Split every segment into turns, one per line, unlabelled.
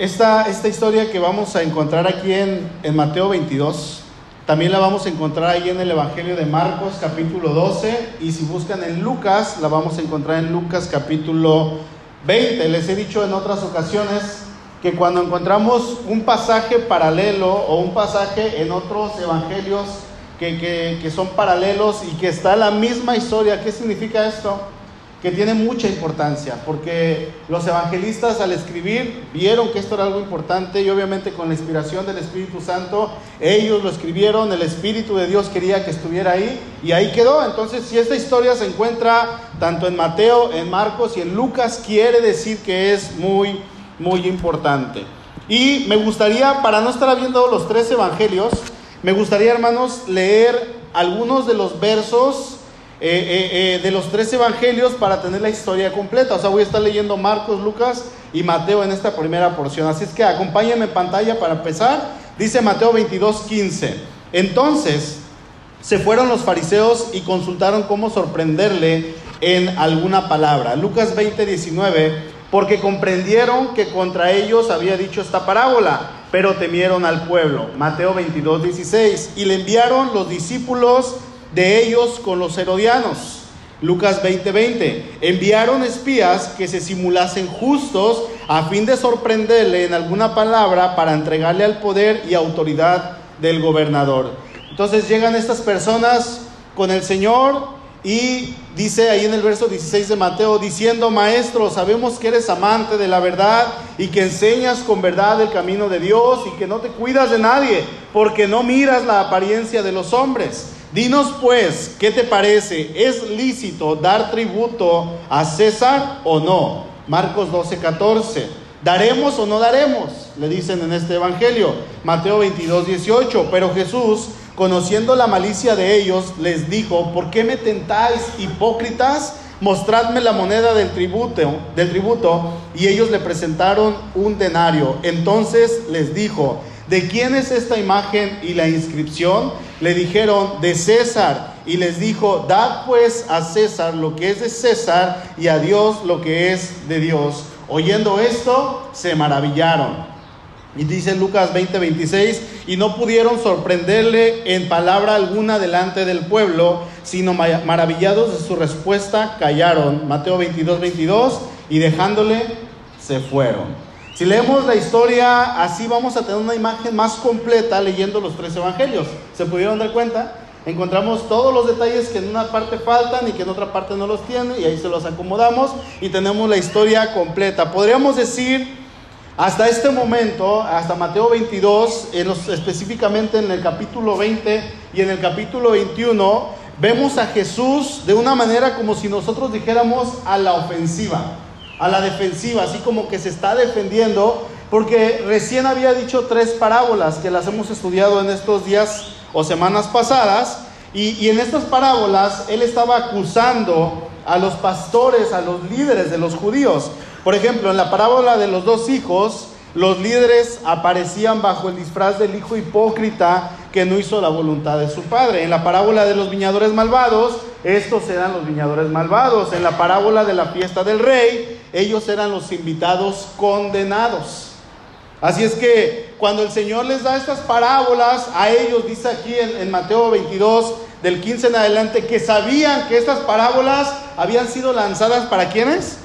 esta, esta historia que vamos a encontrar aquí en, en Mateo 22, también la vamos a encontrar ahí en el Evangelio de Marcos capítulo 12 y si buscan en Lucas, la vamos a encontrar en Lucas capítulo 20. Les he dicho en otras ocasiones que cuando encontramos un pasaje paralelo o un pasaje en otros evangelios que, que, que son paralelos y que está la misma historia, ¿qué significa esto? Que tiene mucha importancia, porque los evangelistas al escribir vieron que esto era algo importante y obviamente con la inspiración del Espíritu Santo, ellos lo escribieron, el Espíritu de Dios quería que estuviera ahí y ahí quedó. Entonces, si esta historia se encuentra tanto en Mateo, en Marcos y en Lucas, quiere decir que es muy, muy importante. Y me gustaría, para no estar viendo los tres evangelios, me gustaría, hermanos, leer algunos de los versos eh, eh, eh, de los tres evangelios para tener la historia completa. O sea, voy a estar leyendo Marcos, Lucas y Mateo en esta primera porción. Así es que acompáñenme en pantalla para empezar. Dice Mateo 22, 15. Entonces se fueron los fariseos y consultaron cómo sorprenderle en alguna palabra. Lucas 20, 19. Porque comprendieron que contra ellos había dicho esta parábola, pero temieron al pueblo. Mateo 22, 16. Y le enviaron los discípulos de ellos con los herodianos. Lucas 20:20. Enviaron espías que se simulasen justos a fin de sorprenderle en alguna palabra para entregarle al poder y autoridad del gobernador. Entonces llegan estas personas con el Señor y dice ahí en el verso 16 de Mateo, diciendo, Maestro, sabemos que eres amante de la verdad y que enseñas con verdad el camino de Dios y que no te cuidas de nadie, porque no miras la apariencia de los hombres Dinos pues, ¿qué te parece? ¿Es lícito dar tributo a César o no? Marcos 12, 14. ¿Daremos o no daremos? Le dicen en este Evangelio. Mateo 22, 18. Pero Jesús, conociendo la malicia de ellos, les dijo, ¿por qué me tentáis, hipócritas? Mostradme la moneda del tributo, del tributo. Y ellos le presentaron un denario. Entonces les dijo, ¿de quién es esta imagen y la inscripción? Le dijeron de César y les dijo, dad pues a César lo que es de César y a Dios lo que es de Dios. Oyendo esto, se maravillaron. Y dice Lucas 20:26, y no pudieron sorprenderle en palabra alguna delante del pueblo, sino maravillados de su respuesta, callaron. Mateo 22:22, y dejándole, se fueron. Si leemos la historia así vamos a tener una imagen más completa leyendo los tres evangelios. ¿Se pudieron dar cuenta? Encontramos todos los detalles que en una parte faltan y que en otra parte no los tienen y ahí se los acomodamos y tenemos la historia completa. Podríamos decir hasta este momento, hasta Mateo 22, específicamente en el capítulo 20 y en el capítulo 21, vemos a Jesús de una manera como si nosotros dijéramos a la ofensiva a la defensiva, así como que se está defendiendo, porque recién había dicho tres parábolas que las hemos estudiado en estos días o semanas pasadas, y, en estas parábolas él estaba acusando a los pastores, a los líderes de los judíos. Por ejemplo, en la parábola de los dos hijos, los líderes aparecían bajo el disfraz del hijo hipócrita que no hizo la voluntad de su padre. En la parábola de los viñadores malvados, estos eran los viñadores malvados. En la parábola de la fiesta del rey, ellos eran los invitados condenados. Así es que cuando el Señor les da estas parábolas, a ellos dice aquí en, Mateo 22, del 15 en adelante, que sabían que estas parábolas habían sido lanzadas para quienes?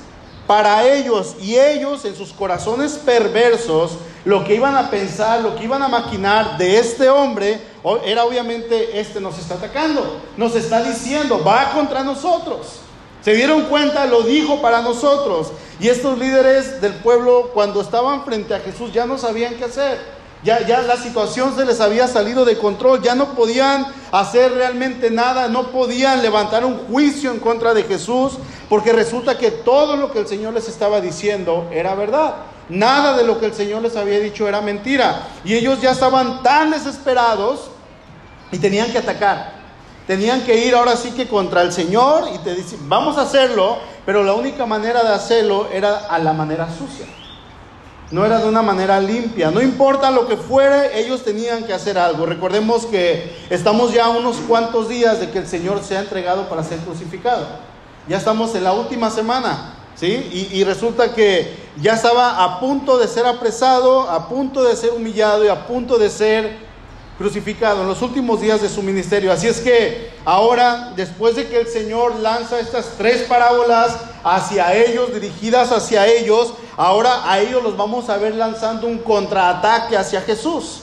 Para ellos. Y ellos en sus corazones perversos, lo que iban a pensar, lo que iban a maquinar de este hombre, era obviamente, este nos está atacando, nos está diciendo, va contra nosotros. Se dieron cuenta, lo dijo para nosotros. Y estos líderes del pueblo, cuando estaban frente a Jesús, ya no sabían qué hacer. Ya, ya la situación se les había salido de control, ya no podían hacer realmente nada, no podían levantar un juicio en contra de Jesús, porque resulta que todo lo que el Señor les estaba diciendo era verdad. Nada de lo que el Señor les había dicho era mentira. Y ellos ya estaban tan desesperados y tenían que atacar. Tenían que ir ahora sí que contra el Señor y te dicen, vamos a hacerlo, pero la única manera de hacerlo era a la manera sucia. No era de una manera limpia. No importa lo que fuere, ellos tenían que hacer algo. Recordemos que estamos ya unos cuantos días de que el Señor se ha entregado para ser crucificado. Ya estamos en la última semana, ¿sí? Y, y resulta que ya estaba a punto de ser apresado, a punto de ser humillado y a punto de ser crucificado en los últimos días de su ministerio. Así es que ahora, después de que el Señor lanza estas tres parábolas hacia ellos, dirigidas hacia ellos, ahora a ellos los vamos a ver lanzando un contraataque hacia Jesús.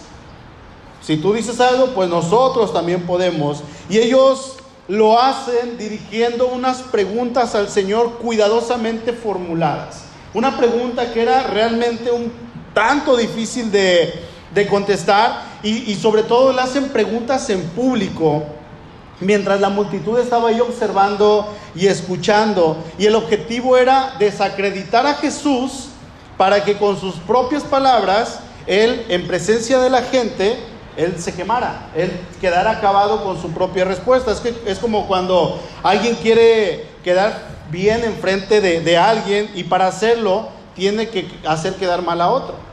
Si tú dices algo, pues nosotros también podemos. Y ellos lo hacen dirigiendo unas preguntas al Señor cuidadosamente formuladas. Una pregunta que era realmente un tanto difícil de, de contestar y, sobre todo le hacen preguntas en público mientras la multitud estaba ahí observando y escuchando. Y el objetivo era desacreditar a Jesús para que con sus propias palabras, él, en presencia de la gente, él se quemara, él quedara acabado con su propia respuesta. Es, que, es como cuando alguien quiere quedar bien enfrente de, de alguien y para hacerlo tiene que hacer quedar mal a otro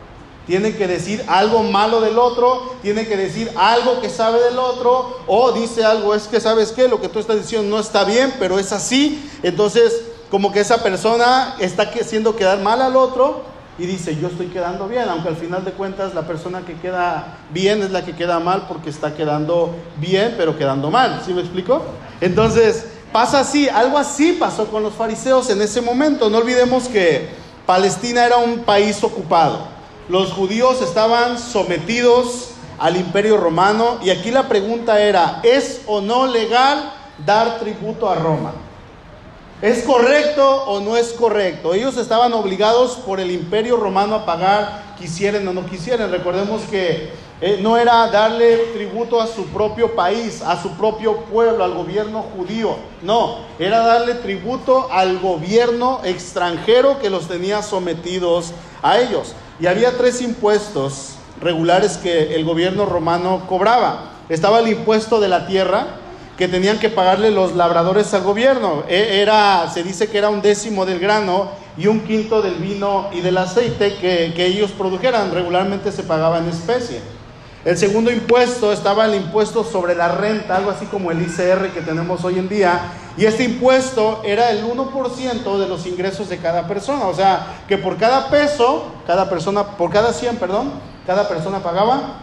tiene que decir algo malo del otro, tiene que decir algo que sabe del otro, o dice algo, es que sabes que lo que tú estás diciendo no está bien, pero es así. Entonces, como que esa persona está haciendo quedar mal al otro y dice, yo estoy quedando bien, aunque al final de cuentas la persona que queda bien es la que queda mal porque está quedando bien, pero quedando mal. ¿Sí me explico? Entonces, pasa así, algo así pasó con los fariseos en ese momento. No olvidemos que Palestina era un país ocupado los judíos estaban sometidos al imperio romano y aquí la pregunta era, ¿es o no legal dar tributo a Roma? ¿Es correcto o no es correcto? Ellos estaban obligados por el imperio romano a pagar, quisieran o no quisieran. Recordemos que eh, no era darle tributo a su propio país, a su propio pueblo, al gobierno judío. No, era darle tributo al gobierno extranjero que los tenía sometidos a ellos. Y había tres impuestos regulares que el gobierno romano cobraba. Estaba el impuesto de la tierra, que tenían que pagarle los labradores al gobierno. E, era, se dice que era un décimo del grano y un quinto del vino y del aceite que, que ellos produjeran. Regularmente se pagaba en especie. El segundo impuesto estaba el impuesto sobre la renta, algo así como el ICR que tenemos hoy en día. Y este impuesto era el 1% de los ingresos de cada persona. O sea, que por cada peso, cada persona, por cada 100, perdón, cada persona pagaba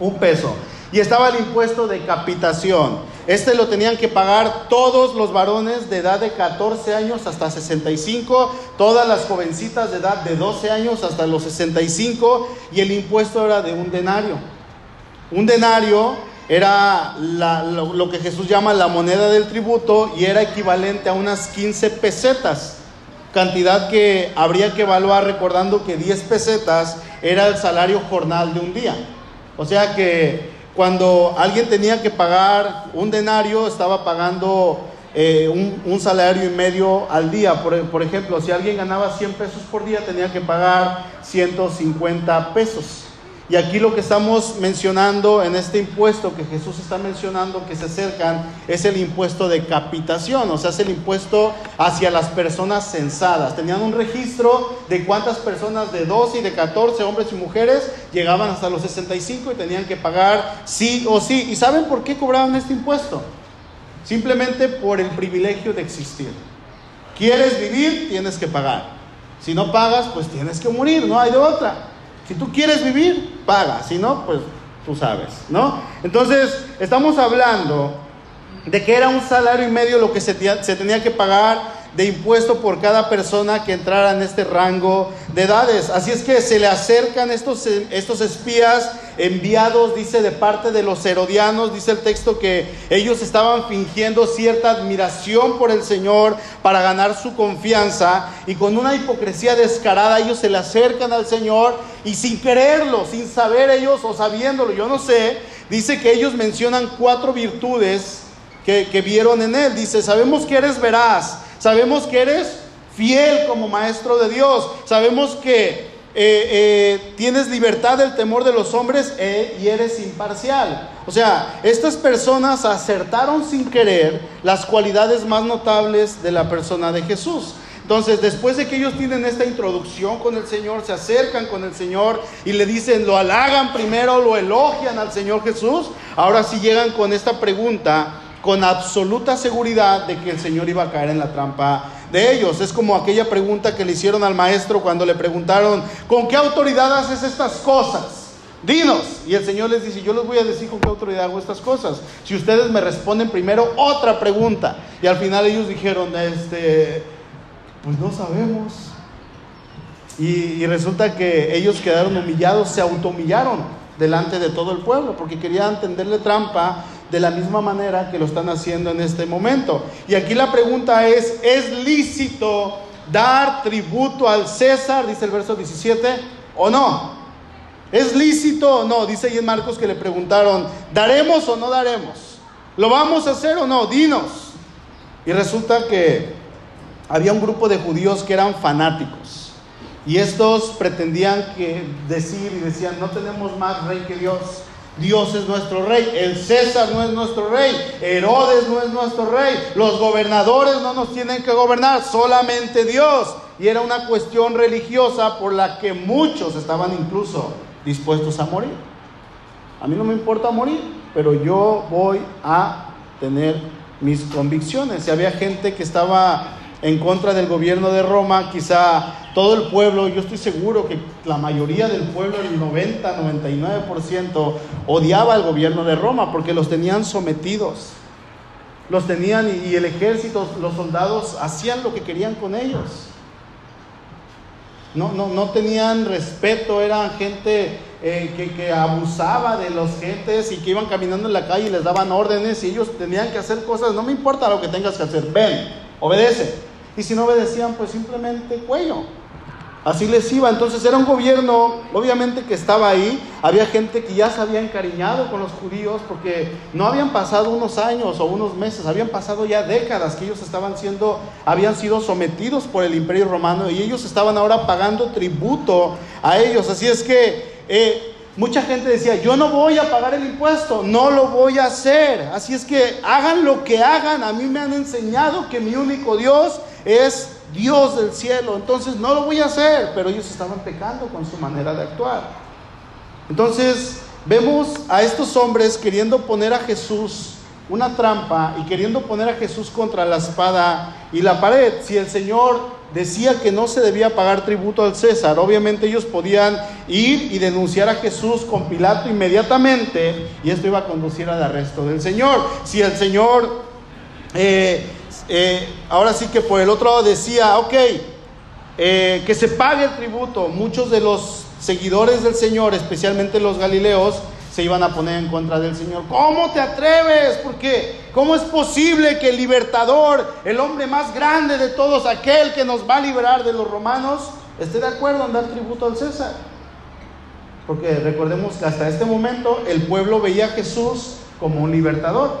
un peso. Y estaba el impuesto de capitación. Este lo tenían que pagar todos los varones de edad de 14 años hasta 65, todas las jovencitas de edad de 12 años hasta los 65, y el impuesto era de un denario. Un denario era lo, que Jesús llama la moneda del tributo y era equivalente a unas 15 pesetas, cantidad que habría que evaluar recordando que 10 pesetas era el salario jornal de un día. O sea que cuando alguien tenía que pagar un denario, estaba pagando eh, un, salario y medio al día. Por, por ejemplo, si alguien ganaba 100 pesos por día, tenía que pagar 150 pesos. Y aquí lo que estamos mencionando en este impuesto que Jesús está mencionando que se acercan es el impuesto de capitación, o sea, es el impuesto hacia las personas censadas. Tenían un registro de cuántas personas de 12 y de 14, hombres y mujeres, llegaban hasta los 65 y tenían que pagar sí o sí. ¿Y saben por qué cobraban este impuesto? Simplemente por el privilegio de existir. ¿Quieres vivir? Tienes que pagar. Si no pagas, pues tienes que morir, no hay de otra. Si tú quieres vivir, paga. Si no, pues tú sabes, ¿no? Entonces, estamos hablando de que era un salario y medio lo que se, se tenía que pagar de impuesto por cada persona que entrara en este rango de edades. Así es que se le acercan estos, estos espías enviados, dice, de parte de los herodianos, dice el texto que ellos estaban fingiendo cierta admiración por el Señor para ganar su confianza y con una hipocresía descarada ellos se le acercan al Señor y sin quererlo, sin saber ellos o sabiéndolo, yo no sé, dice que ellos mencionan cuatro virtudes que, que vieron en él. Dice, sabemos que eres veraz Sabemos que eres fiel como maestro de Dios. Sabemos que eh, eh, tienes libertad del temor de los hombres eh, y eres imparcial. O sea, estas personas acertaron sin querer las cualidades más notables de la persona de Jesús. Entonces, después de que ellos tienen esta introducción con el Señor, se acercan con el Señor y le dicen, lo halagan primero, lo elogian al Señor Jesús, ahora sí llegan con esta pregunta con absoluta seguridad de que el Señor iba a caer en la trampa de ellos. Es como aquella pregunta que le hicieron al maestro cuando le preguntaron, ¿con qué autoridad haces estas cosas? Dinos. Y el Señor les dice, yo les voy a decir con qué autoridad hago estas cosas. Si ustedes me responden primero otra pregunta. Y al final ellos dijeron, este, pues no sabemos. Y, y resulta que ellos quedaron humillados, se autohumillaron delante de todo el pueblo, porque querían tenderle trampa de la misma manera que lo están haciendo en este momento. Y aquí la pregunta es, ¿es lícito dar tributo al César, dice el verso 17, o no? ¿Es lícito o no? Dice ahí en Marcos que le preguntaron, ¿daremos o no daremos? ¿Lo vamos a hacer o no? Dinos. Y resulta que había un grupo de judíos que eran fanáticos. Y estos pretendían que decir y decían, no tenemos más rey que Dios. Dios es nuestro rey, el César no es nuestro rey, Herodes no es nuestro rey, los gobernadores no nos tienen que gobernar, solamente Dios. Y era una cuestión religiosa por la que muchos estaban incluso dispuestos a morir. A mí no me importa morir, pero yo voy a tener mis convicciones. Si había gente que estaba en contra del gobierno de Roma, quizá todo el pueblo, yo estoy seguro que la mayoría del pueblo, el 90, 99%, odiaba al gobierno de Roma porque los tenían sometidos. Los tenían y el ejército, los soldados hacían lo que querían con ellos. No, no, no tenían respeto, eran gente eh, que, que, abusaba de los gentes y que iban caminando en la calle y les daban órdenes y ellos tenían que hacer cosas, no me importa lo que tengas que hacer, ven, obedece. Y si no obedecían, pues simplemente cuello. Así les iba. Entonces era un gobierno, obviamente que estaba ahí. Había gente que ya se había encariñado con los judíos porque no habían pasado unos años o unos meses, habían pasado ya décadas que ellos estaban siendo, habían sido sometidos por el imperio romano y ellos estaban ahora pagando tributo a ellos. Así es que eh, mucha gente decía, yo no voy a pagar el impuesto, no lo voy a hacer. Así es que hagan lo que hagan. A mí me han enseñado que mi único Dios es Dios del cielo, entonces no lo voy a hacer, pero ellos estaban pecando con su manera de actuar. Entonces vemos a estos hombres queriendo poner a Jesús una trampa y queriendo poner a Jesús contra la espada y la pared. Si el Señor decía que no se debía pagar tributo al César, obviamente ellos podían ir y denunciar a Jesús con Pilato inmediatamente y esto iba a conducir al arresto del Señor. Si el Señor eh, eh, ahora sí que por el otro lado decía, ok, eh, que se pague el tributo. Muchos de los seguidores del Señor, especialmente los galileos, se iban a poner en contra del Señor. ¿Cómo te atreves? Porque ¿cómo es posible que el libertador, el hombre más grande de todos, aquel que nos va a liberar de los romanos, esté de acuerdo en dar tributo al César? Porque recordemos que hasta este momento el pueblo veía a Jesús como un libertador.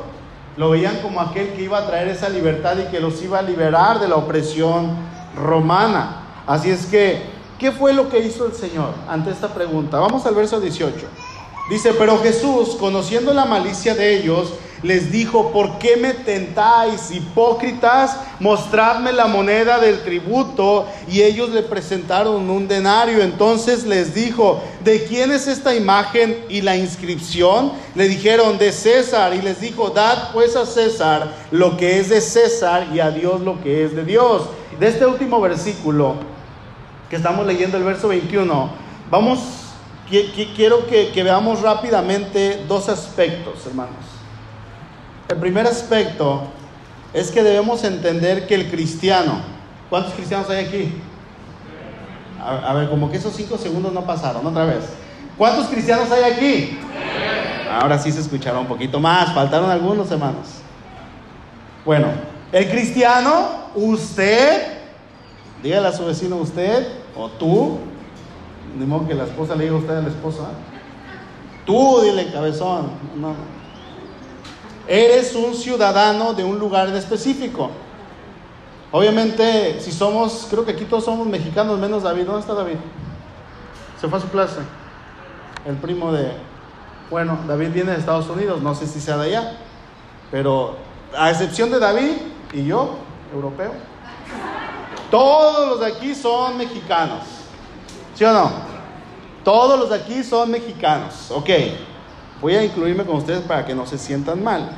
Lo veían como aquel que iba a traer esa libertad y que los iba a liberar de la opresión romana. Así es que, ¿qué fue lo que hizo el Señor ante esta pregunta? Vamos al verso 18. Dice, pero Jesús, conociendo la malicia de ellos, les dijo, ¿por qué me tentáis, hipócritas? Mostradme la moneda del tributo. Y ellos le presentaron un denario. Entonces les dijo, ¿de quién es esta imagen y la inscripción? Le dijeron, de César. Y les dijo, dad pues a César lo que es de César y a Dios lo que es de Dios. De este último versículo que estamos leyendo, el verso 21, vamos, quiero que, veamos rápidamente dos aspectos, hermanos. El primer aspecto es que debemos entender que el cristiano, ¿cuántos cristianos hay aquí? A, ver, como que esos cinco segundos no pasaron, otra vez. ¿Cuántos cristianos hay aquí? Ahora sí se escucharon un poquito más, faltaron algunos hermanos. Bueno, el cristiano, usted, dígale a su vecino usted o tú, de modo que la esposa le diga a usted a la esposa, tú dile cabezón, no, Eres un ciudadano de un lugar en específico. Obviamente, si somos, creo que aquí todos somos mexicanos, menos David. ¿Dónde está David? Se fue a su clase. El primo de, bueno, David viene de Estados Unidos, no sé si sea de allá, pero a excepción de David y yo, europeo, todos los de aquí son mexicanos. ¿Sí o no? Todos los de aquí son mexicanos. Ok. Voy a incluirme con ustedes para que no se sientan mal.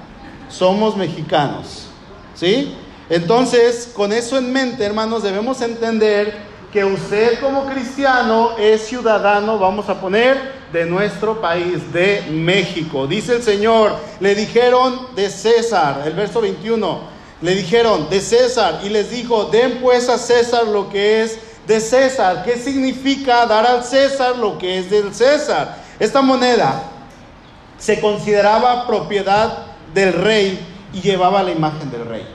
somos mexicanos. ¿Sí? Entonces, con eso en mente, hermanos, debemos entender que usted como cristiano es ciudadano, vamos a poner, de nuestro país, de México. Dice el Señor, le dijeron de César, el verso 21, le dijeron de César y les dijo, den pues a César lo que es de César. ¿Qué significa dar al César lo que es del César? Esta moneda se consideraba propiedad del rey y llevaba la imagen del rey.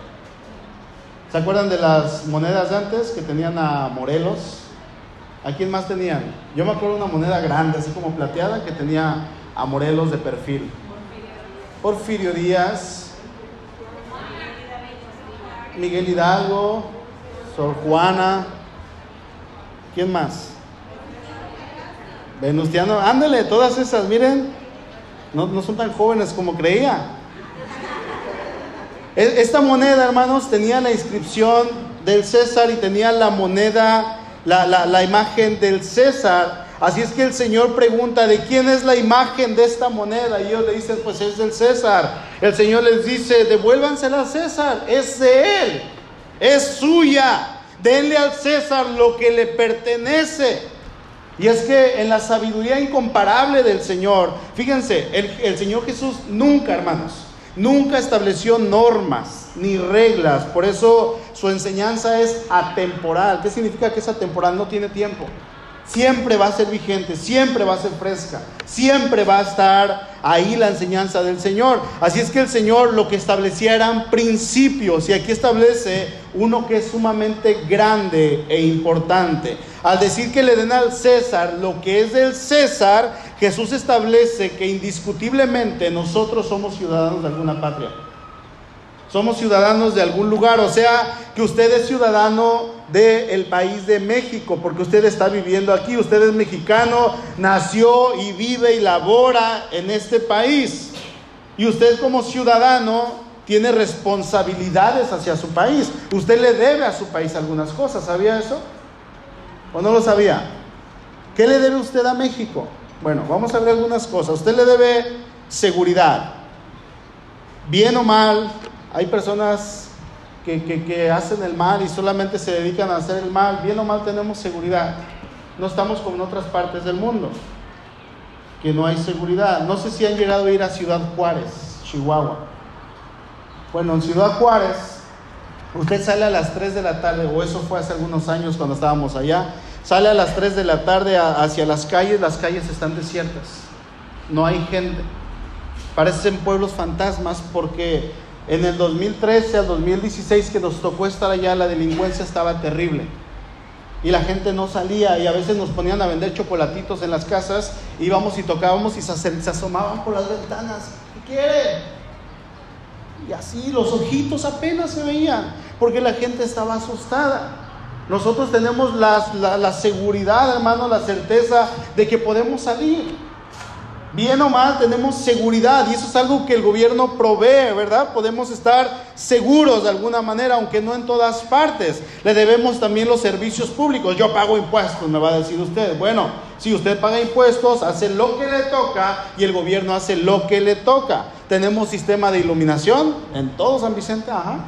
¿Se acuerdan de las monedas de antes que tenían a Morelos? ¿A quién más tenían? Yo me acuerdo de una moneda grande, así como plateada, que tenía a Morelos de perfil. Porfirio Díaz, Miguel Hidalgo, Sor Juana, ¿quién más? Venustiano, ándale, todas esas, miren, no, no son tan jóvenes como creía. E, esta moneda, hermanos, tenía la inscripción del César y tenía la moneda, la, la, imagen del César. Así es que el Señor pregunta, ¿de quién es la imagen de esta moneda? Y ellos le dicen, pues es del César. El Señor les dice, devuélvansela al César, es de él, es suya. Denle al César lo que le pertenece. Y es que en la sabiduría incomparable del Señor, fíjense, el, el Señor Jesús nunca, hermanos, Nunca estableció normas ni reglas, por eso su enseñanza es atemporal. ¿Qué significa que es atemporal? No tiene tiempo. Siempre va a ser vigente, siempre va a ser fresca, siempre va a estar ahí la enseñanza del Señor. Así es que el Señor lo que establecía eran principios y aquí establece uno que es sumamente grande e importante. Al decir que le den al César lo que es del César, Jesús establece que indiscutiblemente nosotros somos ciudadanos de alguna patria. Somos ciudadanos de algún lugar, o sea, que usted es ciudadano del país de México, porque usted está viviendo aquí, usted es mexicano, nació y vive y labora en este país. Y usted como ciudadano tiene responsabilidades hacia su país. Usted le debe a su país algunas cosas, ¿sabía eso? ¿O no lo sabía? ¿Qué le debe usted a México? Bueno, vamos a ver algunas cosas. Usted le debe seguridad. Bien o mal, hay personas que, hacen el mal y solamente se dedican a hacer el mal. Bien o mal tenemos seguridad. No estamos como en otras partes del mundo, que no hay seguridad. No sé si han llegado a ir a Ciudad Juárez, Chihuahua. Bueno, en Ciudad Juárez, usted sale a las 3 de la tarde, o eso fue hace algunos años cuando estábamos allá, Sale a las 3 de la tarde hacia las calles, las calles están desiertas, no hay gente. Parecen pueblos fantasmas porque en el 2013 al 2016 que nos tocó estar allá, la delincuencia estaba terrible. Y la gente no salía y a veces nos ponían a vender chocolatitos en las casas, íbamos y tocábamos y se, asomaban por las ventanas. ¿Qué quiere? Y así los ojitos apenas se veían porque la gente estaba asustada. Nosotros tenemos la, seguridad, hermano, la certeza de que podemos salir. Bien o mal, tenemos seguridad y eso es algo que el gobierno provee, ¿verdad? Podemos estar seguros de alguna manera, aunque no en todas partes. Le debemos también los servicios públicos. Yo pago impuestos, me va a decir usted. Bueno, si usted paga impuestos, hace lo que le toca y el gobierno hace lo que le toca. Tenemos sistema de iluminación en todo San Vicente, ajá.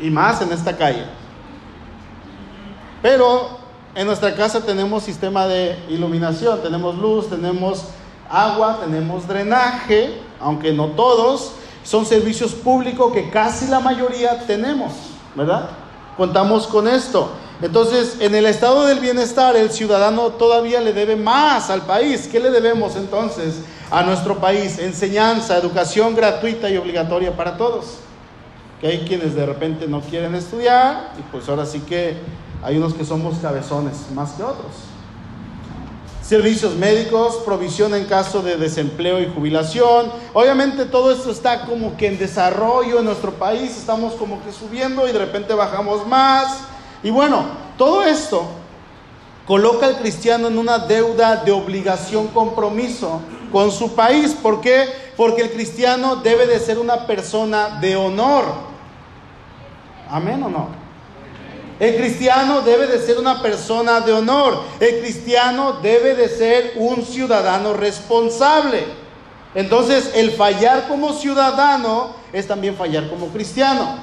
Y más en esta calle. Pero en nuestra casa tenemos sistema de iluminación, tenemos luz, tenemos agua, tenemos drenaje, aunque no todos, son servicios públicos que casi la mayoría tenemos, ¿verdad? Contamos con esto. Entonces, en el estado del bienestar, el ciudadano todavía le debe más al país. ¿Qué le debemos entonces a nuestro país? Enseñanza, educación gratuita y obligatoria para todos. Que hay quienes de repente no quieren estudiar y pues ahora sí que hay unos que somos cabezones más que otros. Servicios médicos, provisión en caso de desempleo y jubilación. Obviamente todo esto está como que en desarrollo en nuestro país, estamos como que subiendo y de repente bajamos más. Y bueno, todo esto coloca al cristiano en una deuda de obligación, compromiso con su país. ¿Por qué? Porque el cristiano debe de ser una persona de honor. Amén o no? El cristiano debe de ser una persona de honor. El cristiano debe de ser un ciudadano responsable. Entonces, el fallar como ciudadano es también fallar como cristiano.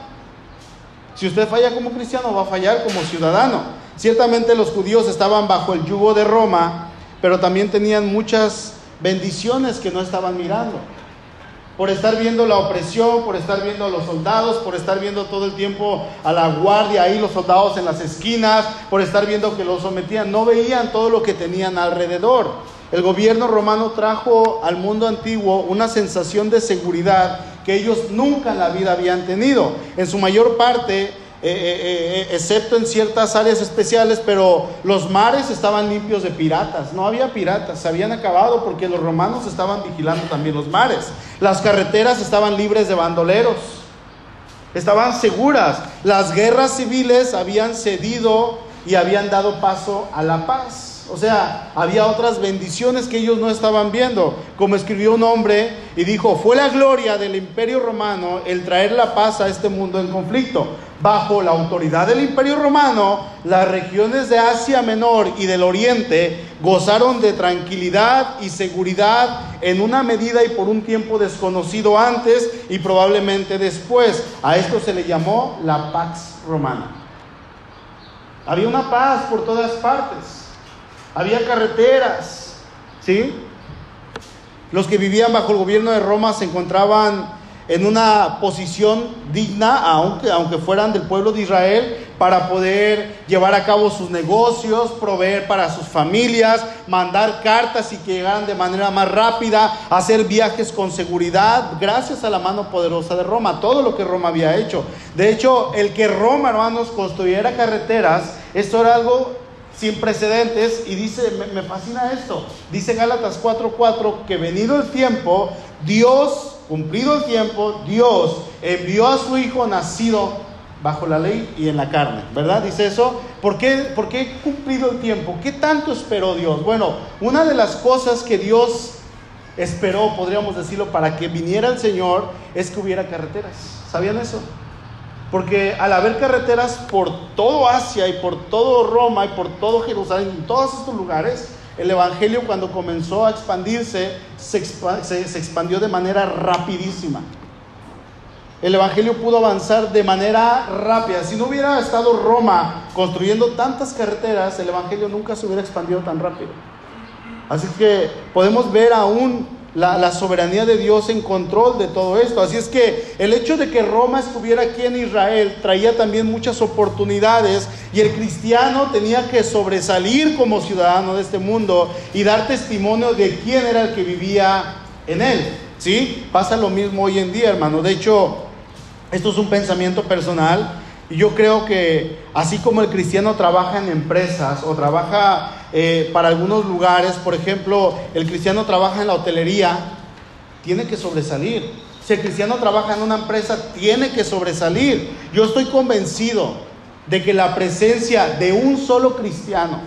Si usted falla como cristiano, va a fallar como ciudadano. Ciertamente los judíos estaban bajo el yugo de Roma, pero también tenían muchas bendiciones que no estaban mirando. Por estar viendo la opresión, por estar viendo a los soldados, por estar viendo todo el tiempo a la guardia ahí, los soldados en las esquinas, por estar viendo que los sometían, no veían todo lo que tenían alrededor. El gobierno romano trajo al mundo antiguo una sensación de seguridad que ellos nunca en la vida habían tenido. En su mayor parte, eh, eh, eh, excepto en ciertas áreas especiales, pero los mares estaban limpios de piratas. No había piratas, se habían acabado porque los romanos estaban vigilando también los mares. Las carreteras estaban libres de bandoleros, estaban seguras. Las guerras civiles habían cedido y habían dado paso a la paz. O sea, había otras bendiciones que ellos no estaban viendo. Como escribió un hombre y dijo, fue la gloria del imperio romano el traer la paz a este mundo en conflicto. Bajo la autoridad del imperio romano, las regiones de Asia Menor y del Oriente gozaron de tranquilidad y seguridad en una medida y por un tiempo desconocido antes y probablemente después. A esto se le llamó la Pax Romana. Había una paz por todas partes había carreteras, ¿sí? Los que vivían bajo el gobierno de Roma se encontraban en una posición digna, aunque, aunque fueran del pueblo de Israel, para poder llevar a cabo sus negocios, proveer para sus familias, mandar cartas y que llegaran de manera más rápida, hacer viajes con seguridad, gracias a la mano poderosa de Roma, todo lo que Roma había hecho. De hecho, el que Roma, hermanos, construyera carreteras, esto era algo sin precedentes y dice, me, fascina esto, dice Gálatas 4:4 que venido el tiempo, Dios, cumplido el tiempo, Dios envió a su Hijo nacido bajo la ley y en la carne, ¿verdad? Dice eso. ¿Por qué, ¿Por qué cumplido el tiempo? ¿Qué tanto esperó Dios? Bueno, una de las cosas que Dios esperó, podríamos decirlo, para que viniera el Señor es que hubiera carreteras. ¿Sabían eso? Porque al haber carreteras por todo Asia y por todo Roma y por todo Jerusalén, en todos estos lugares, el Evangelio cuando comenzó a expandirse, se, expandió de manera rapidísima. El Evangelio pudo avanzar de manera rápida. Si no hubiera estado Roma construyendo tantas carreteras, el Evangelio nunca se hubiera expandido tan rápido. Así que podemos ver aún la, soberanía de Dios en control de todo esto. Así es que el hecho de que Roma estuviera aquí en Israel traía también muchas oportunidades y el cristiano tenía que sobresalir como ciudadano de este mundo y dar testimonio de quién era el que vivía en él. ¿Sí? Pasa lo mismo hoy en día, hermano. De hecho, esto es un pensamiento personal. Y yo creo que así como el cristiano trabaja en empresas o trabaja eh, para algunos lugares, por ejemplo, el cristiano trabaja en la hotelería, tiene que sobresalir. Si el cristiano trabaja en una empresa, tiene que sobresalir. Yo estoy convencido de que la presencia de un solo cristiano,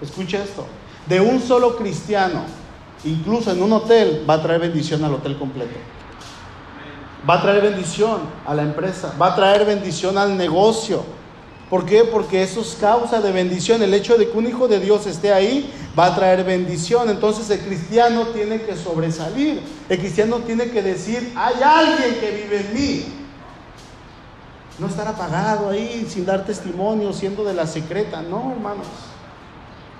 escucha esto, de un solo cristiano, incluso en un hotel, va a traer bendición al hotel completo. Va a traer bendición a la empresa, va a traer bendición al negocio. ¿Por qué? Porque eso es causa de bendición. El hecho de que un hijo de Dios esté ahí va a traer bendición. Entonces el cristiano tiene que sobresalir. El cristiano tiene que decir, hay alguien que vive en mí. No estar apagado ahí sin dar testimonio, siendo de la secreta. No, hermanos.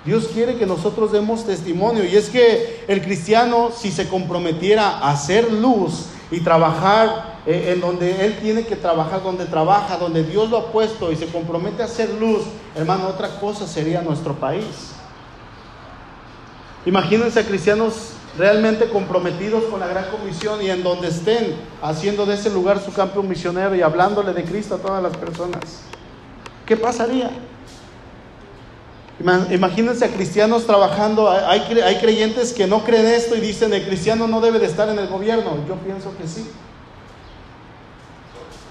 Dios quiere que nosotros demos testimonio. Y es que el cristiano, si se comprometiera a hacer luz, y trabajar eh, en donde Él tiene que trabajar, donde trabaja, donde Dios lo ha puesto y se compromete a hacer luz, hermano, otra cosa sería nuestro país. Imagínense a cristianos realmente comprometidos con la gran comisión y en donde estén haciendo de ese lugar su campo misionero y hablándole de Cristo a todas las personas. ¿Qué pasaría? Imagínense a cristianos trabajando, hay, hay creyentes que no creen esto y dicen el cristiano no debe de estar en el gobierno. Yo pienso que sí.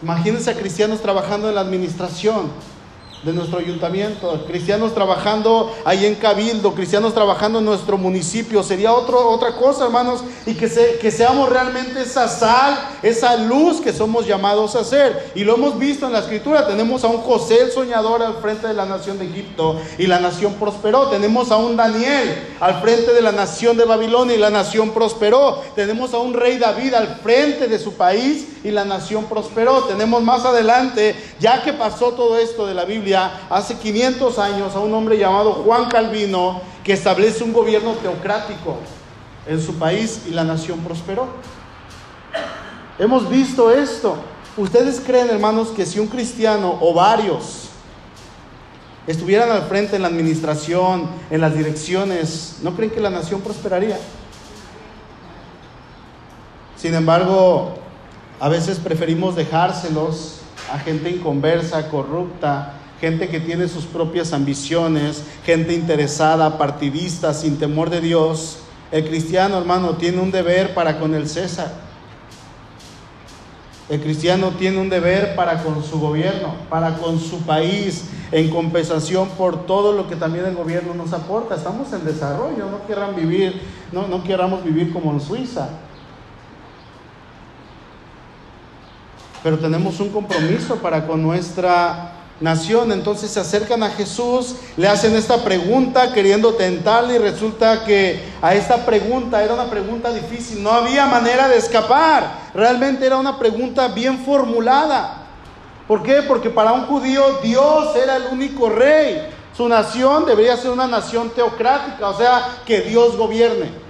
Imagínense a cristianos trabajando en la administración de nuestro ayuntamiento, cristianos trabajando ahí en Cabildo, cristianos trabajando en nuestro municipio, sería otro, otra cosa, hermanos, y que, se, que seamos realmente esa sal, esa luz que somos llamados a ser. Y lo hemos visto en la escritura, tenemos a un José el soñador al frente de la nación de Egipto y la nación prosperó, tenemos a un Daniel al frente de la nación de Babilonia y la nación prosperó, tenemos a un rey David al frente de su país y la nación prosperó, tenemos más adelante, ya que pasó todo esto de la Biblia, hace 500 años a un hombre llamado Juan Calvino que establece un gobierno teocrático en su país y la nación prosperó. Hemos visto esto. ¿Ustedes creen, hermanos, que si un cristiano o varios estuvieran al frente en la administración, en las direcciones, ¿no creen que la nación prosperaría? Sin embargo, a veces preferimos dejárselos a gente inconversa, corrupta, gente que tiene sus propias ambiciones, gente interesada, partidista, sin temor de Dios. El cristiano, hermano, tiene un deber para con el César. El cristiano tiene un deber para con su gobierno, para con su país, en compensación por todo lo que también el gobierno nos aporta. Estamos en desarrollo, no quieran vivir, no, no queramos vivir como en Suiza. Pero tenemos un compromiso para con nuestra nación. Entonces se acercan a Jesús, le hacen esta pregunta queriendo tentarle y resulta que a esta pregunta era una pregunta difícil, no había manera de escapar. Realmente era una pregunta bien formulada. ¿Por qué? Porque para un judío Dios era el único rey. Su nación debería ser una nación teocrática, o sea, que Dios gobierne.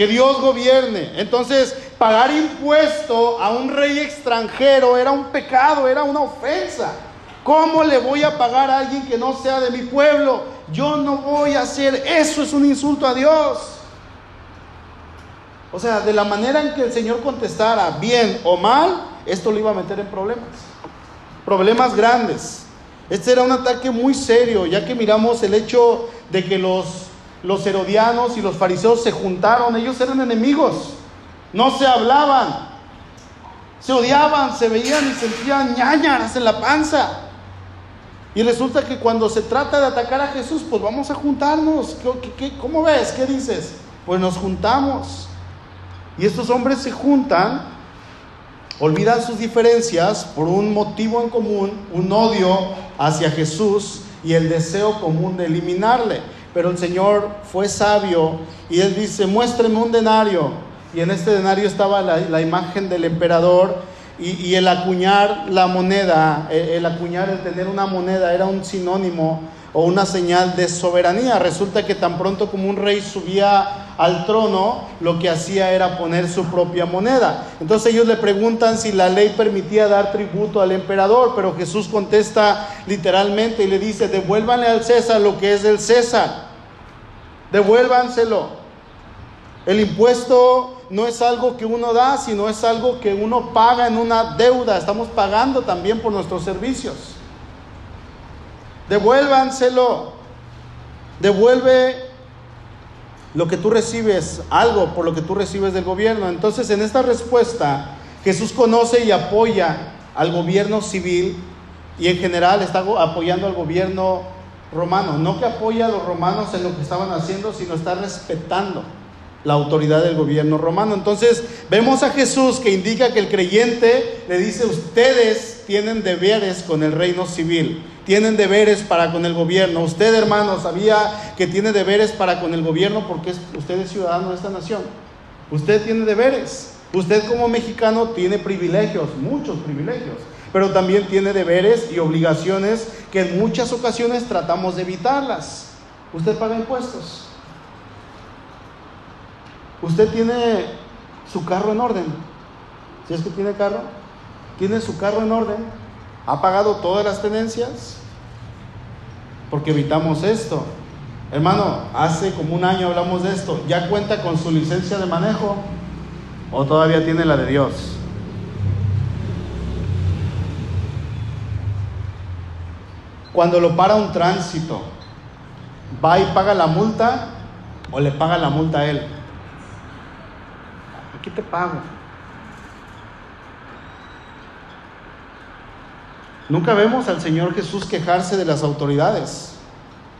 Que Dios gobierne. Entonces, pagar impuesto a un rey extranjero era un pecado, era una ofensa. ¿Cómo le voy a pagar a alguien que no sea de mi pueblo? Yo no voy a hacer eso, es un insulto a Dios. O sea, de la manera en que el Señor contestara, bien o mal, esto lo iba a meter en problemas. Problemas grandes. Este era un ataque muy serio, ya que miramos el hecho de que los, los herodianos y los fariseos se juntaron, ellos eran enemigos, no se hablaban, se odiaban, se veían y sentían ñañaras en la panza. Y resulta que cuando se trata de atacar a Jesús, pues vamos a juntarnos. cómo ves? ¿Qué dices? Pues nos juntamos. Y estos hombres se juntan, olvidan sus diferencias por un motivo en común, un odio hacia Jesús y el deseo común de eliminarle. Pero el Señor fue sabio y él dice, muéstreme un denario. Y en este denario estaba la, la imagen del emperador y, el acuñar la moneda, el, acuñar, el tener una moneda era un sinónimo o una señal de soberanía. Resulta que tan pronto como un rey subía al trono, lo que hacía era poner su propia moneda. Entonces ellos le preguntan si la ley permitía dar tributo al emperador, pero Jesús contesta literalmente y le dice, devuélvanle al César lo que es del César, devuélvanselo. El impuesto no es algo que uno da, sino es algo que uno paga en una deuda. Estamos pagando también por nuestros servicios. Devuélvanselo. Devuelve lo que tú recibes, algo por lo que tú recibes del gobierno. Entonces, en esta respuesta, Jesús conoce y apoya al gobierno civil y en general está apoyando al gobierno romano. No que apoya a los romanos en lo que estaban haciendo, sino está respetando la autoridad del gobierno romano. Entonces vemos a Jesús que indica que el creyente le dice, ustedes tienen deberes con el reino civil, tienen deberes para con el gobierno. Usted, hermano, sabía que tiene deberes para con el gobierno porque usted es ciudadano de esta nación. Usted tiene deberes. Usted como mexicano tiene privilegios, muchos privilegios, pero también tiene deberes y obligaciones que en muchas ocasiones tratamos de evitarlas. Usted paga impuestos. Usted tiene su carro en orden. Si es que tiene carro, tiene su carro en orden. Ha pagado todas las tenencias. Porque evitamos esto. Hermano, hace como un año hablamos de esto. ¿Ya cuenta con su licencia de manejo? ¿O todavía tiene la de Dios? Cuando lo para un tránsito, ¿va y paga la multa o le paga la multa a él? aquí te pago. Nunca vemos al Señor Jesús quejarse de las autoridades,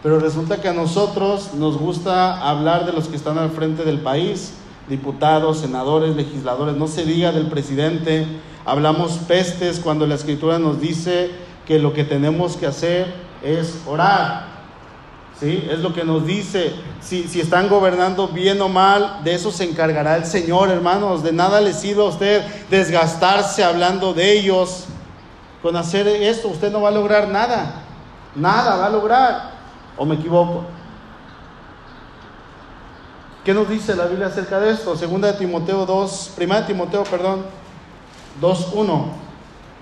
pero resulta que a nosotros nos gusta hablar de los que están al frente del país, diputados, senadores, legisladores, no se diga del presidente, hablamos pestes cuando la escritura nos dice que lo que tenemos que hacer es orar. ¿Sí? Es lo que nos dice. Si, si están gobernando bien o mal, de eso se encargará el Señor, hermanos. De nada le sirve a usted desgastarse hablando de ellos. Con hacer esto usted no va a lograr nada. Nada va a lograr. ¿O me equivoco? ¿Qué nos dice la Biblia acerca de esto? Segunda de Timoteo 2, primera de Timoteo, perdón, 2.1.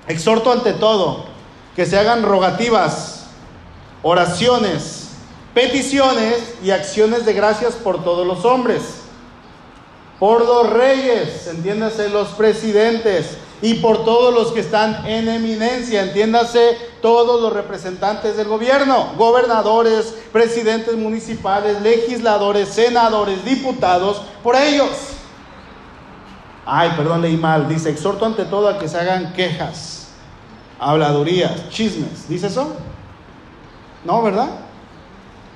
Exhorto ante todo que se hagan rogativas, oraciones, peticiones y acciones de gracias por todos los hombres, por los reyes, entiéndase, los presidentes, y por todos los que están en eminencia, entiéndase, todos los representantes del gobierno, gobernadores, presidentes municipales, legisladores, senadores, diputados, por ellos. Ay, perdón, leí mal. Dice, exhorto ante todo a que se hagan quejas, habladurías, chismes. ¿Dice eso? No, ¿verdad?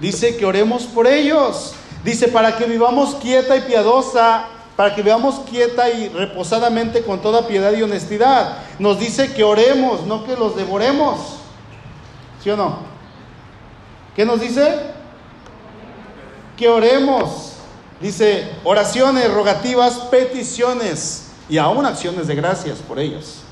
Dice que oremos por ellos. Dice, para que vivamos quieta y piadosa para que veamos quieta y reposadamente con toda piedad y honestidad. Nos dice que oremos, no que los devoremos. ¿Sí o no? ¿Qué nos dice? Que oremos. Dice oraciones, rogativas, peticiones y aún acciones de gracias por ellos.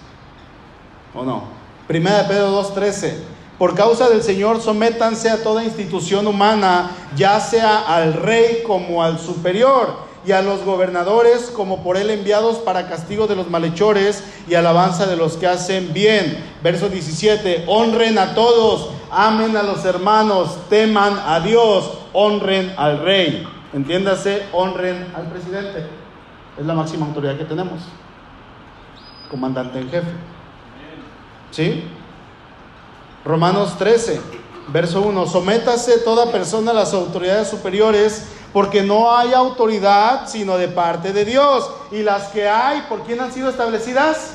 ¿O no? Primera de Pedro 2.13. Por causa del Señor, sométanse a toda institución humana, ya sea al rey como al superior y a los gobernadores como por él enviados para castigo de los malhechores y alabanza de los que hacen bien. Verso 17, honren a todos, amen a los hermanos, teman a Dios, honren al rey. Entiéndase, honren al presidente. Es la máxima autoridad que tenemos. Comandante en jefe. ¿Sí? Romanos 13, verso 1, sométase toda persona a las autoridades superiores porque no hay autoridad sino de parte de Dios. Y las que hay, ¿por quién han sido establecidas?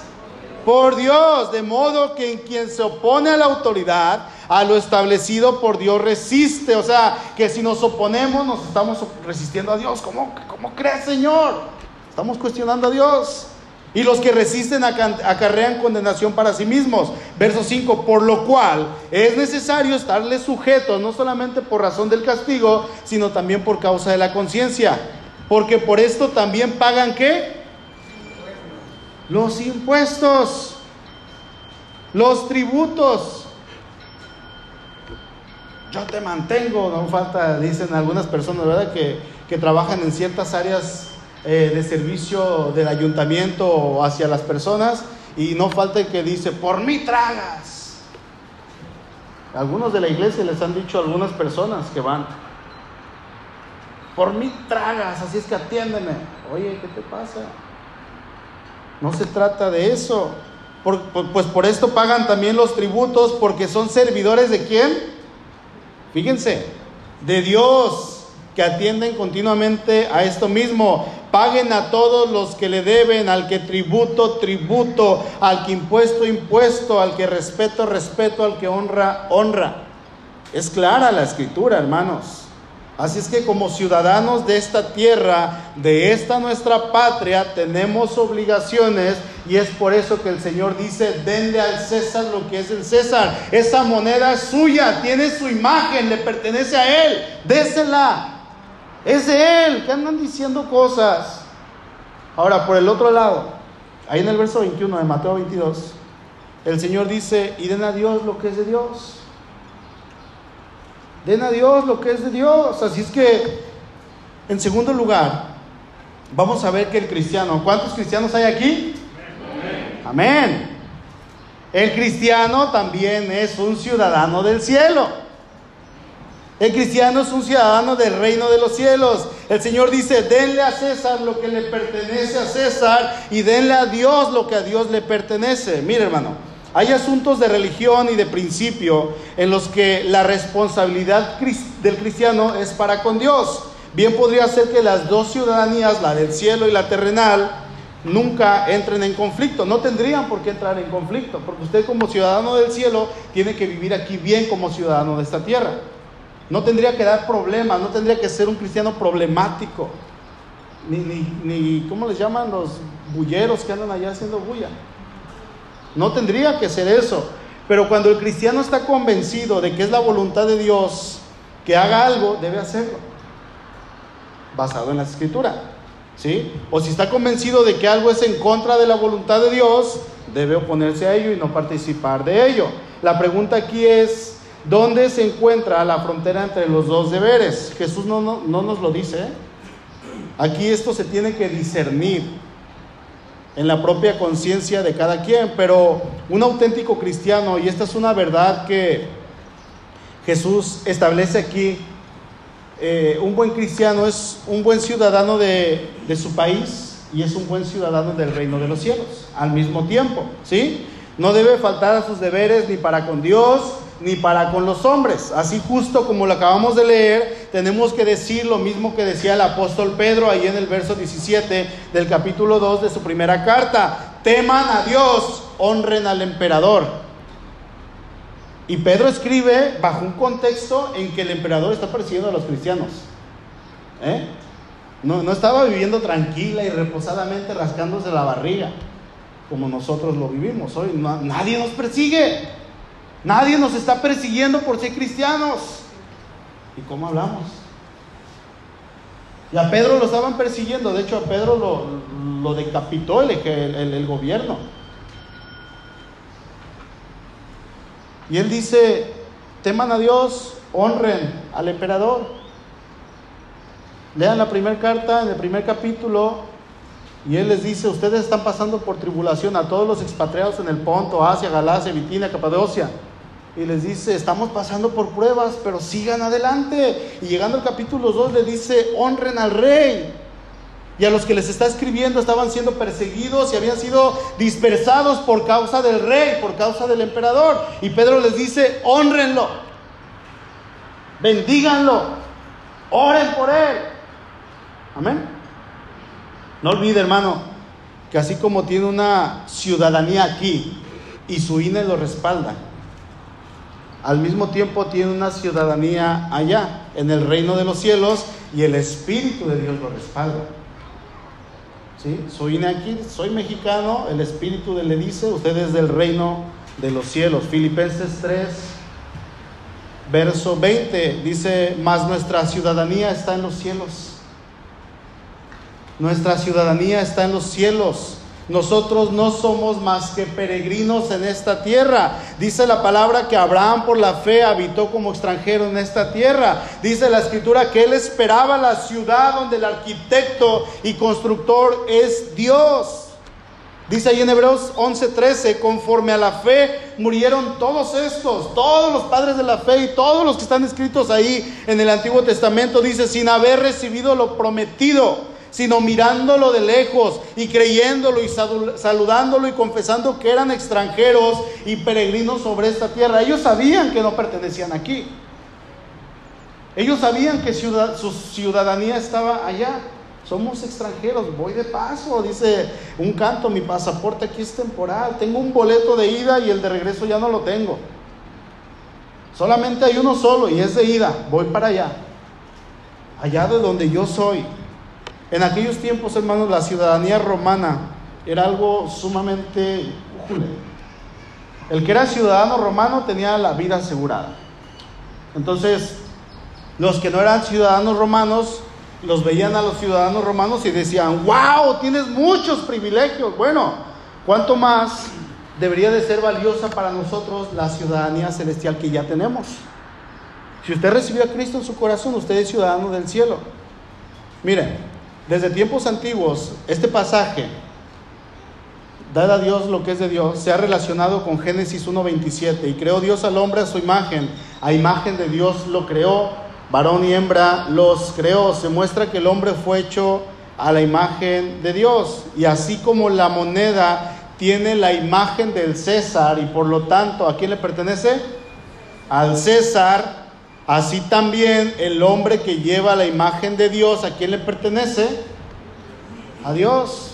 Por Dios, de modo que en quien se opone a la autoridad, a lo establecido por Dios resiste. O sea, que si nos oponemos, nos estamos resistiendo a Dios. ¿Cómo, cómo crees, Señor? Estamos cuestionando a Dios. Y los que resisten acarrean condenación para sí mismos. Verso 5, por lo cual es necesario estarle sujetos, no solamente por razón del castigo, sino también por causa de la conciencia. Porque por esto también pagan qué? Los impuestos, los tributos. Yo te mantengo, no falta, dicen algunas personas, ¿verdad? Que trabajan en ciertas áreas eh, de servicio del ayuntamiento hacia las personas y no falta el que dice, por mí tragas. Algunos de la iglesia les han dicho a algunas personas que van, por mí tragas, así es que atiéndeme. Oye, ¿qué te pasa? No se trata de eso. pues por esto pagan también los tributos, porque son servidores de quién? Fíjense, de Dios, que atienden continuamente a esto mismo. Paguen a todos los que le deben, al que tributo, tributo, al que impuesto, impuesto, al que respeto, respeto, al que honra, honra. Es clara la escritura, hermanos. Así es que como ciudadanos de esta tierra, de esta nuestra patria, tenemos obligaciones y es por eso que el Señor dice, denle al César lo que es el César. Esa moneda es suya, tiene su imagen, le pertenece a Él, désela. Es de Él, que andan diciendo cosas. Ahora, por el otro lado, ahí en el verso 21 de Mateo 22, el Señor dice, y den a Dios lo que es de Dios. Den a Dios lo que es de Dios. Así es que, en segundo lugar, vamos a ver que el cristiano, ¿cuántos cristianos hay aquí? Amén. Amén. El cristiano también es un ciudadano del cielo. El cristiano es un ciudadano del reino de los cielos. El Señor dice, denle a César lo que le pertenece a César y denle a Dios lo que a Dios le pertenece. Mire hermano, hay asuntos de religión y de principio en los que la responsabilidad del cristiano es para con Dios. Bien podría ser que las dos ciudadanías, la del cielo y la terrenal, nunca entren en conflicto. No tendrían por qué entrar en conflicto, porque usted como ciudadano del cielo tiene que vivir aquí bien como ciudadano de esta tierra. No tendría que dar problemas, no tendría que ser un cristiano problemático. Ni, ni, ni ¿cómo les llaman los bulleros que andan allá haciendo bulla? No tendría que ser eso. Pero cuando el cristiano está convencido de que es la voluntad de Dios que haga algo, debe hacerlo. Basado en la escritura. ¿Sí? O si está convencido de que algo es en contra de la voluntad de Dios, debe oponerse a ello y no participar de ello. La pregunta aquí es, ¿dónde se encuentra la frontera entre los dos deberes? Jesús no, no, no nos lo dice. ¿eh? Aquí esto se tiene que discernir en la propia conciencia de cada quien, pero un auténtico cristiano, y esta es una verdad que Jesús establece aquí, eh, un buen cristiano es un buen ciudadano de, de, su país y es un buen ciudadano del reino de los cielos al mismo tiempo, ¿sí? No debe faltar a sus deberes ni para con Dios ni para con los hombres. Así justo como lo acabamos de leer, tenemos que decir lo mismo que decía el apóstol Pedro ahí en el verso 17 del capítulo 2 de su primera carta. Teman a Dios, honren al emperador. Y Pedro escribe bajo un contexto en que el emperador está persiguiendo a los cristianos. ¿Eh? No, no estaba viviendo tranquila y reposadamente rascándose la barriga, como nosotros lo vivimos hoy. Nadie nos persigue. Nadie nos está persiguiendo por ser cristianos. ¿Y cómo hablamos? Y a Pedro lo estaban persiguiendo. De hecho, a Pedro lo, lo decapitó el, el, el gobierno. Y él dice, teman a Dios, honren al emperador. Lean la primera carta, en el primer capítulo, y él les dice, ustedes están pasando por tribulación a todos los expatriados en el Ponto, Asia, Galacia, Bitinia, Capadocia. Y les dice, estamos pasando por pruebas, pero sigan adelante. Y llegando al capítulo 2 le dice, honren al rey. Y a los que les está escribiendo estaban siendo perseguidos y habían sido dispersados por causa del rey, por causa del emperador. Y Pedro les dice, honrenlo, bendíganlo, oren por él. Amén. No olvide, hermano, que así como tiene una ciudadanía aquí y su INE lo respalda, al mismo tiempo tiene una ciudadanía allá, en el reino de los cielos, y el Espíritu de Dios lo respalda. ¿Sí? Soy aquí, soy mexicano, el Espíritu le dice, usted es del reino de los cielos. Filipenses 3, verso 20, dice, mas nuestra ciudadanía está en los cielos. Nuestra ciudadanía está en los cielos. Nosotros no somos más que peregrinos en esta tierra. Dice la palabra que Abraham por la fe habitó como extranjero en esta tierra. Dice la escritura que él esperaba la ciudad donde el arquitecto y constructor es Dios. Dice ahí en Hebreos 11:13, conforme a la fe murieron todos estos, todos los padres de la fe y todos los que están escritos ahí en el Antiguo Testamento, dice, sin haber recibido lo prometido sino mirándolo de lejos y creyéndolo y saludándolo y confesando que eran extranjeros y peregrinos sobre esta tierra. Ellos sabían que no pertenecían aquí. Ellos sabían que su ciudadanía estaba allá. Somos extranjeros, voy de paso, dice un canto, mi pasaporte aquí es temporal, tengo un boleto de ida y el de regreso ya no lo tengo. Solamente hay uno solo y es de ida, voy para allá, allá de donde yo soy. En aquellos tiempos, hermanos, la ciudadanía romana era algo sumamente... El que era ciudadano romano tenía la vida asegurada. Entonces, los que no eran ciudadanos romanos, los veían a los ciudadanos romanos y decían, wow, tienes muchos privilegios. Bueno, ¿cuánto más debería de ser valiosa para nosotros la ciudadanía celestial que ya tenemos? Si usted recibió a Cristo en su corazón, usted es ciudadano del cielo. Miren, desde tiempos antiguos, este pasaje, dada a Dios lo que es de Dios, se ha relacionado con Génesis 1.27 y creó Dios al hombre a su imagen, a imagen de Dios lo creó, varón y hembra los creó. Se muestra que el hombre fue hecho a la imagen de Dios y así como la moneda tiene la imagen del César y por lo tanto, ¿a quién le pertenece? Al César Así también el hombre que lleva la imagen de Dios, ¿a quién le pertenece? A Dios.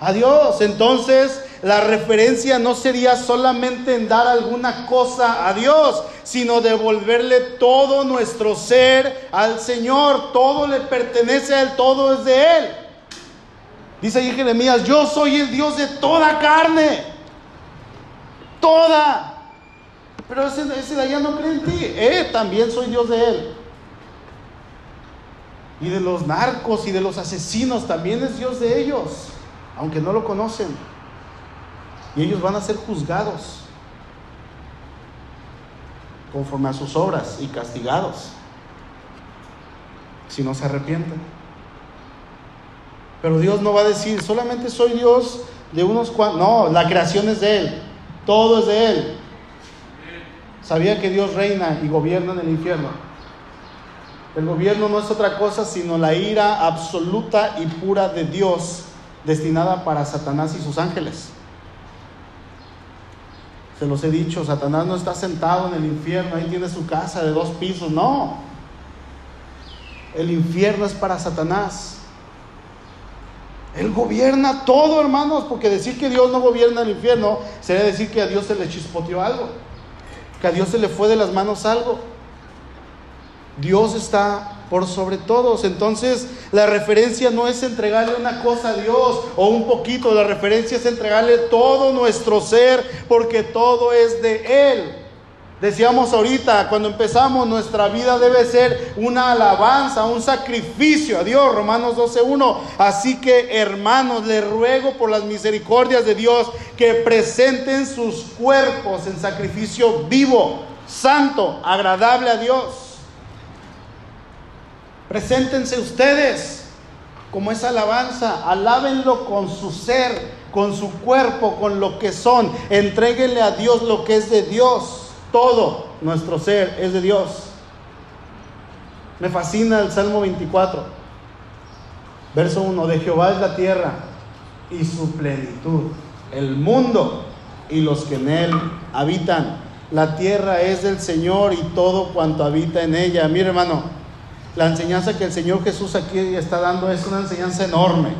a Dios. Entonces, la referencia no sería solamente en dar alguna cosa a Dios, sino devolverle todo nuestro ser al Señor. Todo le pertenece a Él, todo es de Él. Dice ahí Jeremías, yo soy el Dios de toda carne. Toda. Pero ese, ese de allá no cree en ti. Eh, también soy Dios de Él. Y de los narcos y de los asesinos también es Dios de ellos, aunque no lo conocen y ellos van a ser juzgados conforme a sus obras y castigados si no se arrepienten. Pero Dios no va a decir, solamente soy Dios de unos cuantos. No, la creación es de Él, todo es de Él. Sabía que Dios reina y gobierna en el infierno. El gobierno no es otra cosa sino la ira absoluta y pura de Dios destinada para Satanás y sus ángeles. Se los he dicho, Satanás no está sentado en el infierno, ahí tiene su casa de dos pisos, no. El infierno es para Satanás. Él gobierna todo, hermanos, porque decir que Dios no gobierna el infierno sería decir que a Dios se le chispoteó algo, que a Dios se le fue de las manos algo. Dios está por sobre todos. Entonces, la referencia no es entregarle una cosa a Dios o un poquito, la referencia es entregarle todo nuestro ser porque todo es de Él. Decíamos ahorita, cuando empezamos, nuestra vida debe ser una alabanza, un sacrificio a Dios, Romanos 12.1. Así que, hermanos, les ruego por las misericordias de Dios que presenten sus cuerpos en sacrificio vivo, santo, agradable a Dios Preséntense ustedes como esa alabanza, alábenlo con su ser, con su cuerpo, con lo que son. Entréguenle a Dios lo que es de Dios. Todo nuestro ser es de Dios. Me fascina el Salmo 24, verso 1, de Jehová es la tierra y su plenitud, el mundo y los que en él habitan. La tierra es del Señor y todo cuanto habita en ella. Mire hermano, la enseñanza que el Señor Jesús aquí está dando es una enseñanza enorme.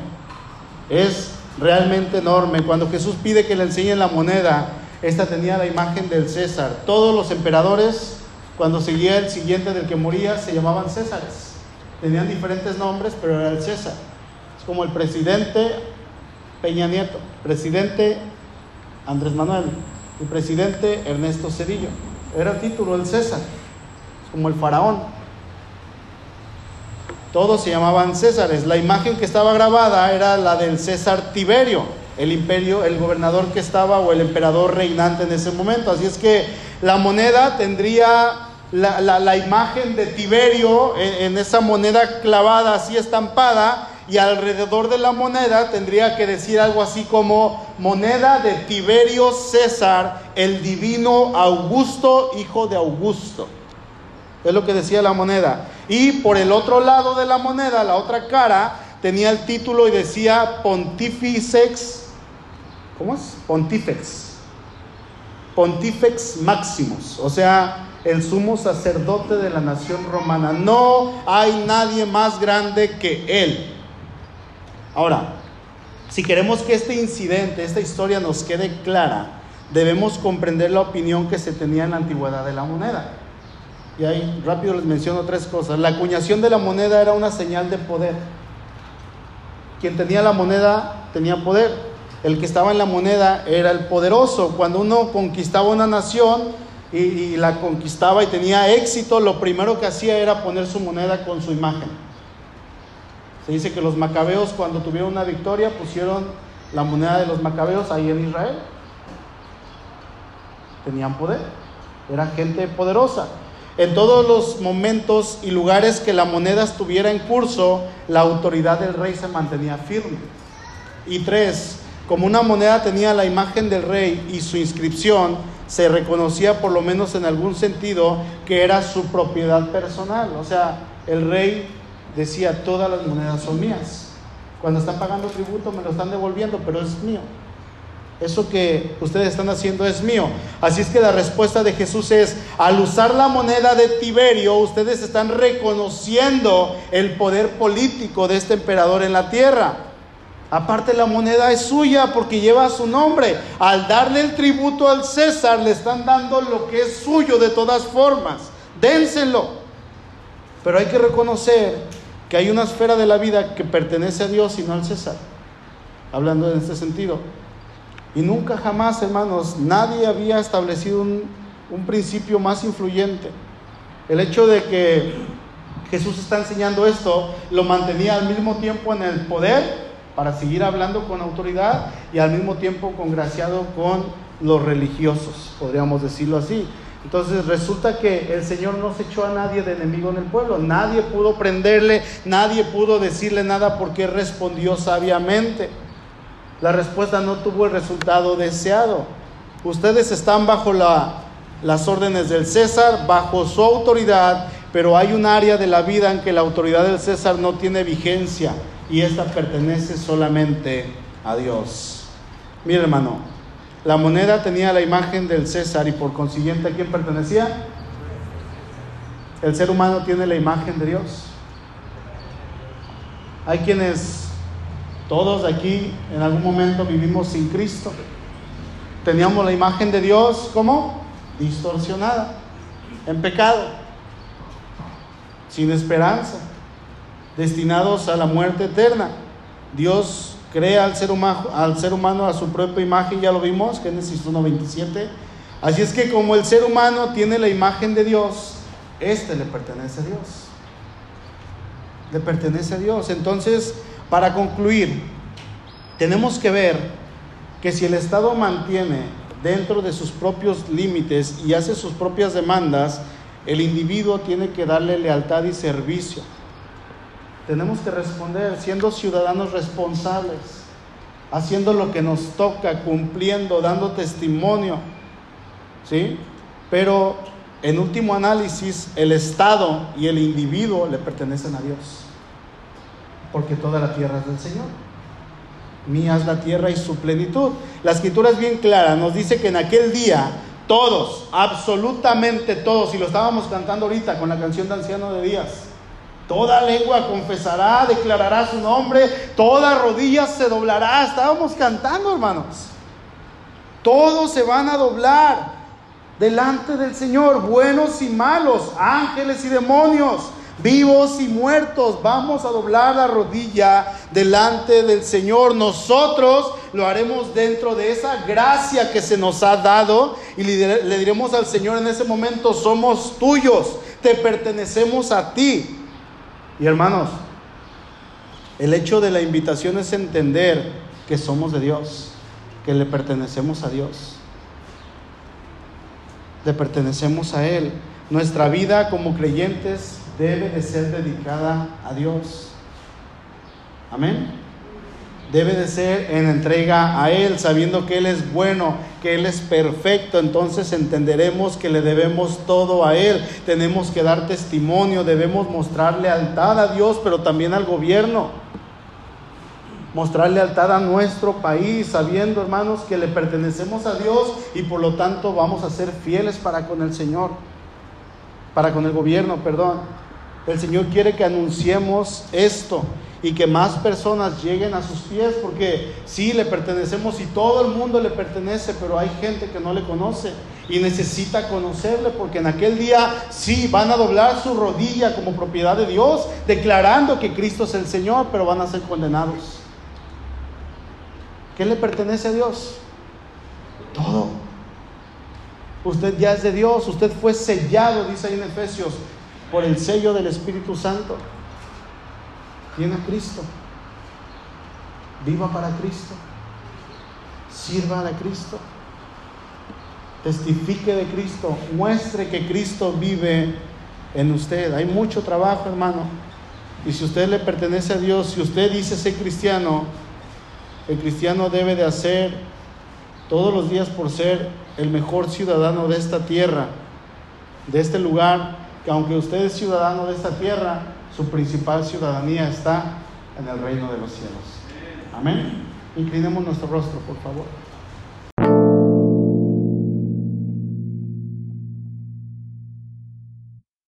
Es realmente enorme. Cuando Jesús pide que le enseñen la moneda, esta tenía la imagen del César. Todos los emperadores, cuando seguía el siguiente del que moría, se llamaban Césares. Tenían diferentes nombres, pero era el César. Es como el presidente Peña Nieto, presidente Andrés Manuel, el presidente Ernesto Cedillo. Era el título del César. Como el faraón. Todos se llamaban Césares. La imagen que estaba grabada era la del César Tiberio, el imperio, el gobernador que estaba o el emperador reinante en ese momento. Así es que la moneda tendría la, imagen de Tiberio en, en esa moneda clavada, así estampada, y alrededor de la moneda tendría que decir algo así como moneda de Tiberio César, el divino Augusto, hijo de Augusto. Es lo que decía la moneda. Y por el otro lado de la moneda, la otra cara, tenía el título y decía Pontifex. ¿Cómo es? Pontifex. Pontifex Maximus. O sea, el sumo sacerdote de la nación romana. No hay nadie más grande que él. Ahora, si queremos que este incidente, esta historia nos quede clara, debemos comprender la opinión que se tenía en la antigüedad de la moneda. Y ahí rápido les menciono tres cosas. La acuñación de la moneda era una señal de poder. Quien tenía la moneda tenía poder. El que estaba en la moneda era el poderoso. Cuando uno conquistaba una nación y, la conquistaba y tenía éxito, lo primero que hacía era poner su moneda con su imagen. Se dice que los macabeos cuando tuvieron una victoria pusieron la moneda de los macabeos ahí en Israel. Tenían poder. Era gente poderosa. En todos los momentos y lugares que la moneda estuviera en curso, la autoridad del rey se mantenía firme. Y tres, como una moneda tenía la imagen del rey y su inscripción, se reconocía por lo menos en algún sentido que era su propiedad personal. O sea, el rey decía, todas las monedas son mías. Cuando están pagando tributo me lo están devolviendo, pero es mío. Eso que ustedes están haciendo es mío. Así es que la respuesta de Jesús es, al usar la moneda de Tiberio, ustedes están reconociendo el poder político de este emperador en la tierra. Aparte la moneda es suya porque lleva su nombre. Al darle el tributo al César le están dando lo que es suyo de todas formas. Dénselo. Pero hay que reconocer que hay una esfera de la vida que pertenece a Dios y no al César. Hablando en este sentido. Y nunca jamás, hermanos, nadie había establecido un, un principio más influyente. El hecho de que Jesús está enseñando esto lo mantenía al mismo tiempo en el poder para seguir hablando con autoridad y al mismo tiempo congraciado con los religiosos, podríamos decirlo así. Entonces resulta que el Señor no se echó a nadie de enemigo en el pueblo, nadie pudo prenderle, nadie pudo decirle nada porque respondió sabiamente. La respuesta no tuvo el resultado deseado. Ustedes están bajo la, las órdenes del César, bajo su autoridad, pero hay un área de la vida en que la autoridad del César no tiene vigencia y esta pertenece solamente a Dios. Mira hermano, la moneda tenía la imagen del César y por consiguiente a quién pertenecía? El ser humano tiene la imagen de Dios. Hay quienes, todos aquí en algún momento vivimos sin Cristo. Teníamos la imagen de Dios, ¿cómo? Distorsionada, en pecado, sin esperanza destinados a la muerte eterna. Dios crea al ser, humano, al ser humano a su propia imagen, ya lo vimos, Génesis 1.27. Así es que como el ser humano tiene la imagen de Dios, este le pertenece a Dios. Le pertenece a Dios. Entonces, para concluir, tenemos que ver que si el Estado mantiene dentro de sus propios límites y hace sus propias demandas, el individuo tiene que darle lealtad y servicio tenemos que responder siendo ciudadanos responsables, haciendo lo que nos toca, cumpliendo, dando testimonio. ¿Sí? Pero en último análisis, el Estado y el individuo le pertenecen a Dios. Porque toda la tierra es del Señor. Mía es la tierra y su plenitud. La escritura es bien clara, nos dice que en aquel día todos, absolutamente todos, y lo estábamos cantando ahorita con la canción de Anciano de Días, Toda lengua confesará, declarará su nombre, toda rodilla se doblará. Estábamos cantando, hermanos. Todos se van a doblar delante del Señor, buenos y malos, ángeles y demonios, vivos y muertos. Vamos a doblar la rodilla delante del Señor. Nosotros lo haremos dentro de esa gracia que se nos ha dado y le, diremos al Señor en ese momento, somos tuyos, te pertenecemos a ti. Y hermanos, el hecho de la invitación es entender que somos de Dios, que le pertenecemos a Dios. Le pertenecemos a Él. Nuestra vida como creyentes debe de ser dedicada a Dios. Amén debe de ser en entrega a Él, sabiendo que Él es bueno, que Él es perfecto, entonces entenderemos que le debemos todo a Él. Tenemos que dar testimonio, debemos mostrar lealtad a Dios, pero también al gobierno. Mostrar lealtad a nuestro país, sabiendo, hermanos, que le pertenecemos a Dios y por lo tanto vamos a ser fieles para con el Señor, para con el gobierno, perdón. El Señor quiere que anunciemos esto y que más personas lleguen a sus pies, porque sí le pertenecemos y todo el mundo le pertenece, pero hay gente que no le conoce y necesita conocerle, porque en aquel día sí van a doblar su rodilla como propiedad de Dios, declarando que Cristo es el Señor, pero van a ser condenados. ¿Qué le pertenece a Dios? Todo. Usted ya es de Dios, usted fue sellado, dice ahí en Efesios, por el sello del Espíritu Santo. Tiene a Cristo. Viva para Cristo. Sirva a Cristo. Testifique de Cristo. Muestre que Cristo vive en usted. Hay mucho trabajo, hermano. Y si usted le pertenece a Dios, si usted dice ser cristiano, el cristiano debe de hacer todos los días por ser el mejor ciudadano de esta tierra, de este lugar, que aunque usted es ciudadano de esta tierra, su principal ciudadanía está en el reino de los cielos. Amén. Inclinemos nuestro rostro, por favor.